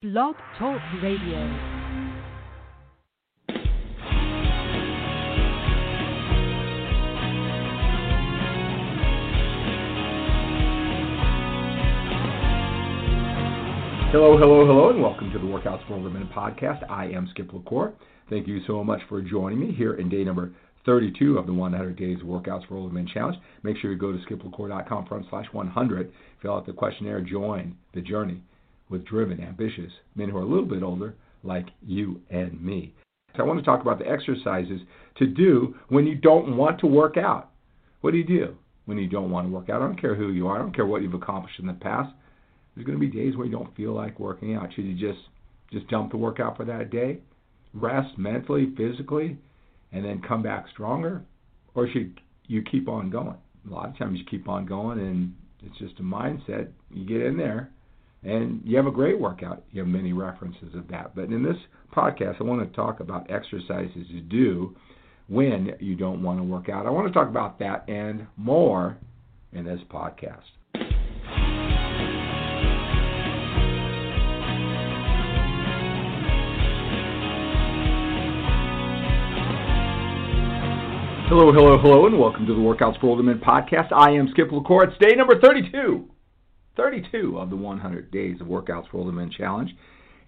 Blog Talk Radio. Hello, hello, hello, and welcome to the Workouts for Men podcast. I am Skip LaCour. Thank you so much for joining me here in day number 32 of the 100 Days Workouts for Older Men Challenge. Make sure you go to skiplacour.com front slash 100, fill out the questionnaire, join the journey with driven, ambitious men who are a little bit older, like you and me. So I want to talk about the exercises to do when you don't want to work out. What do you do when you don't want to work out? I don't care who you are. I don't care what you've accomplished in the past. There's going to be days where you don't feel like working out. Should you just just dump the workout for that day, rest mentally, physically, and then come back stronger, or should you keep on going? A lot of times you keep on going, and it's just a mindset. You get in there, and you have a great workout. You have many references of that. But in this podcast, I want to talk about exercises to do when you don't want to work out. I want to talk about that and more in this podcast. Hello, hello, hello, and welcome to the Workouts for Older Men podcast. I am Skip LaCour. It's day number 32. 32 of the 100 Days of Workouts for Older Men Challenge.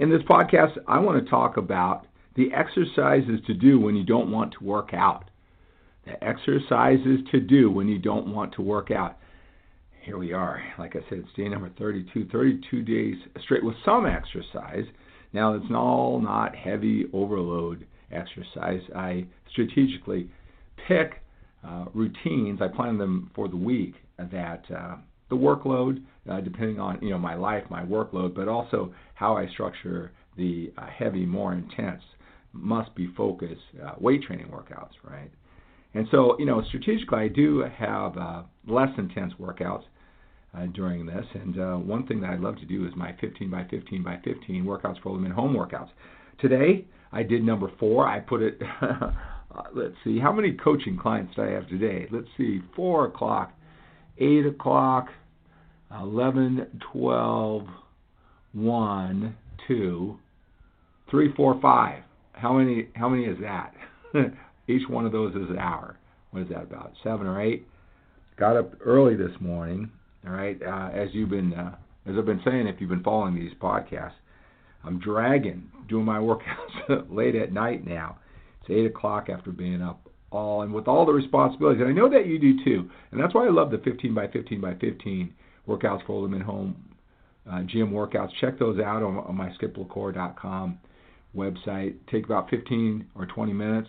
In this podcast, I want to talk about the exercises to do when you don't want to work out. The exercises to do when you don't want to work out. Here we are. Like I said, it's day number 32. 32 days straight with some exercise. Now, it's all not heavy overload exercise. I strategically pick uh, routines. I plan them for the week that uh, the workload, uh, depending on you know my life, my workload, but also how I structure the uh, heavy, more intense, must be focused uh, weight training workouts, right? And so you know strategically, I do have uh, less intense workouts. Uh, during this, and uh, one thing that I love to do is my 15 by 15 by 15 workouts for in home workouts. Today, I did number four. I put it let's see, how many coaching clients do I have today? Let's see, 4 o'clock, 8 o'clock, 11, 12, 1, 2, 3, 4, 5. How many, how many is that? Each one of those is an hour. What is that about? Seven or eight? Got up early this morning, all right, uh, as you've been, uh, as I've been saying, if you've been following these podcasts, I'm dragging, doing my workouts late at night now it's eight o'clock after being up all and with all the responsibilities. And I know that you do too. And that's why I love the 15 by 15 by 15 workouts for them in home uh, gym workouts. Check those out on, on my skiplacour.com website. Take about 15 or 20 minutes.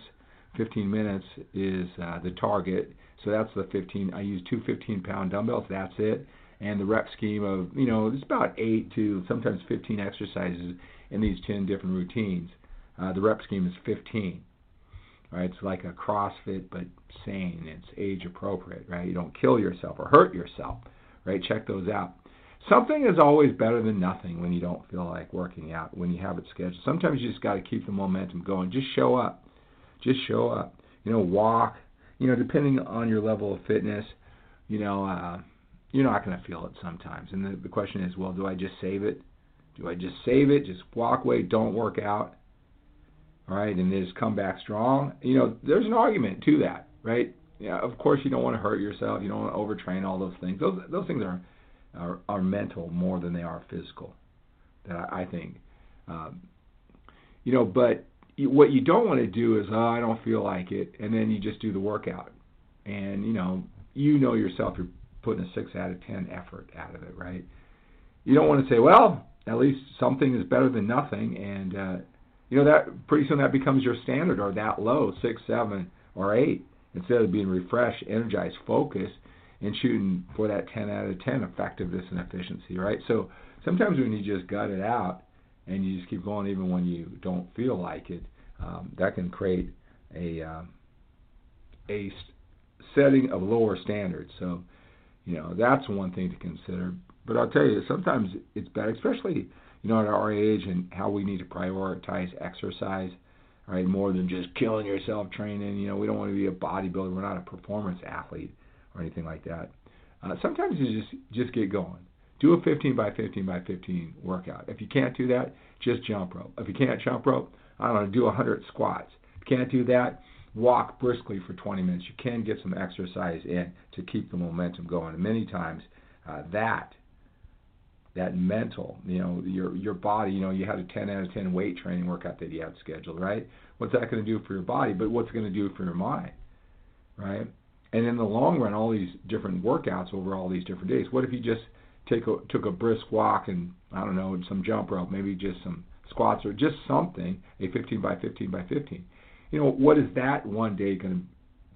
15 minutes is uh, the target. So that's the 15. I use two 15 pound dumbbells. That's it. And the rep scheme of, you know, it's about 8 to sometimes 15 exercises in these 10 different routines. Uh, the rep scheme is 15 right? It's like a CrossFit but sane. It's age appropriate, right? You don't kill yourself or hurt yourself, right? Check those out. Something is always better than nothing when you don't feel like working out, when you have it scheduled. Sometimes you just got to keep the momentum going. Just show up. Just show up. You know, walk. You know, depending on your level of fitness, you know, uh, you're not going to feel it sometimes. And the, the question is, well, do I just save it? Do I just save it? Just walk away, don't work out? right, and just come back strong. You know, there's an argument to that, right? Yeah, of course you don't want to hurt yourself. You don't want to overtrain all those things. Those those things are are, are mental more than they are physical. That I, I think. Um, you know, but what you don't want to do is, oh, I don't feel like it, and then you just do the workout, and you know, you know yourself, you're putting a six out of ten effort out of it, right? You don't want to say, well, at least something is better than nothing, and uh, you know that pretty soon that becomes your standard or that low, six, seven, or eight, instead of being refreshed, energized, focused, and shooting for that 10 out of 10 effectiveness and efficiency, right? So sometimes when you just gut it out and you just keep going even when you don't feel like it, um, that can create a um, a setting of lower standards. So you know that's one thing to consider. But I'll tell you, sometimes it's better, especially you know, at our age and how we need to prioritize exercise, right? More than just killing yourself training. You know, we don't want to be a bodybuilder. We're not a performance athlete or anything like that. Uh, sometimes you just just get going. Do a 15 by 15 by 15 workout. If you can't do that, just jump rope. If you can't jump rope, I don't know, do 100 squats. If you can't do that, walk briskly for 20 minutes. You can get some exercise in to keep the momentum going. And many times, uh, that that mental, you know, your your body, you know, you had a 10 out of 10 weight training workout that you had scheduled, right? What's that going to do for your body? But what's going to do for your mind, right? And in the long run, all these different workouts over all these different days. What if you just take a, took a brisk walk and I don't know some jump rope, maybe just some squats or just something, a 15 by 15 by 15. You know, what is that one day going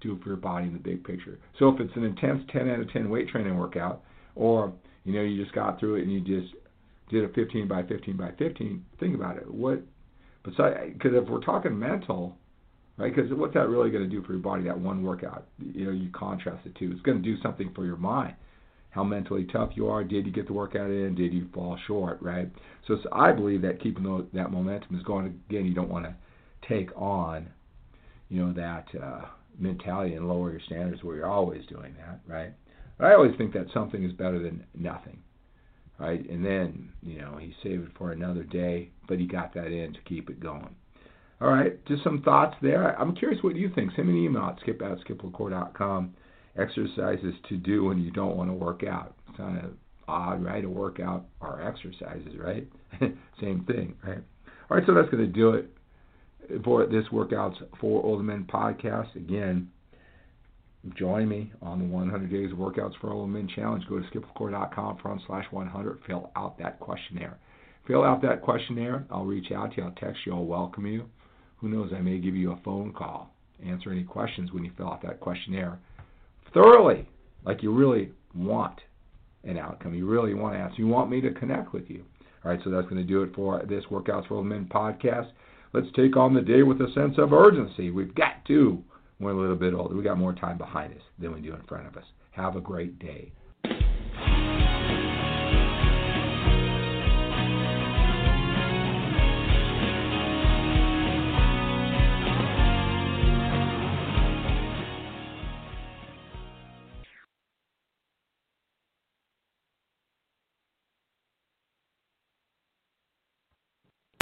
to do for your body in the big picture? So if it's an intense 10 out of 10 weight training workout, or you know you just got through it and you just did a 15 by 15 by 15, think about it. What, besides, because if we're talking mental, right? Because what's that really going to do for your body? That one workout, you know, you contrast it to. It's going to do something for your mind how mentally tough you are. Did you get the workout in? Did you fall short? Right. So, so I believe that keeping those, that momentum is going. Again, you don't want to take on, you know, that uh, mentality and lower your standards where you're always doing that. Right. I always think that something is better than nothing. Right. And then you know he saved it for another day, but he got that in to keep it going. All right, just some thoughts there. I'm curious what you think. Send me an email at skip at skiplacour.com exercises to do when you don't want to work out. It's kind of odd, right? A workout are exercises, right? Same thing, right? All right, so that's going to do it for this Workouts for Older Men podcast. Again, join me on the 100 Days of Workouts for Older Men Challenge. Go to skiplacour.com front slash 100. Fill out that questionnaire. Fill out that questionnaire. I'll reach out to you. I'll text you. I'll welcome you. Who knows? I may give you a phone call. Answer any questions when you fill out that questionnaire thoroughly, like you really want an outcome. You really want to ask. You want me to connect with you. All right, so that's going to do it for this Workouts for Old Men podcast. Let's take on the day with a sense of urgency. We've got to. We're a little bit older. We got more time behind us than we do in front of us. Have a great day.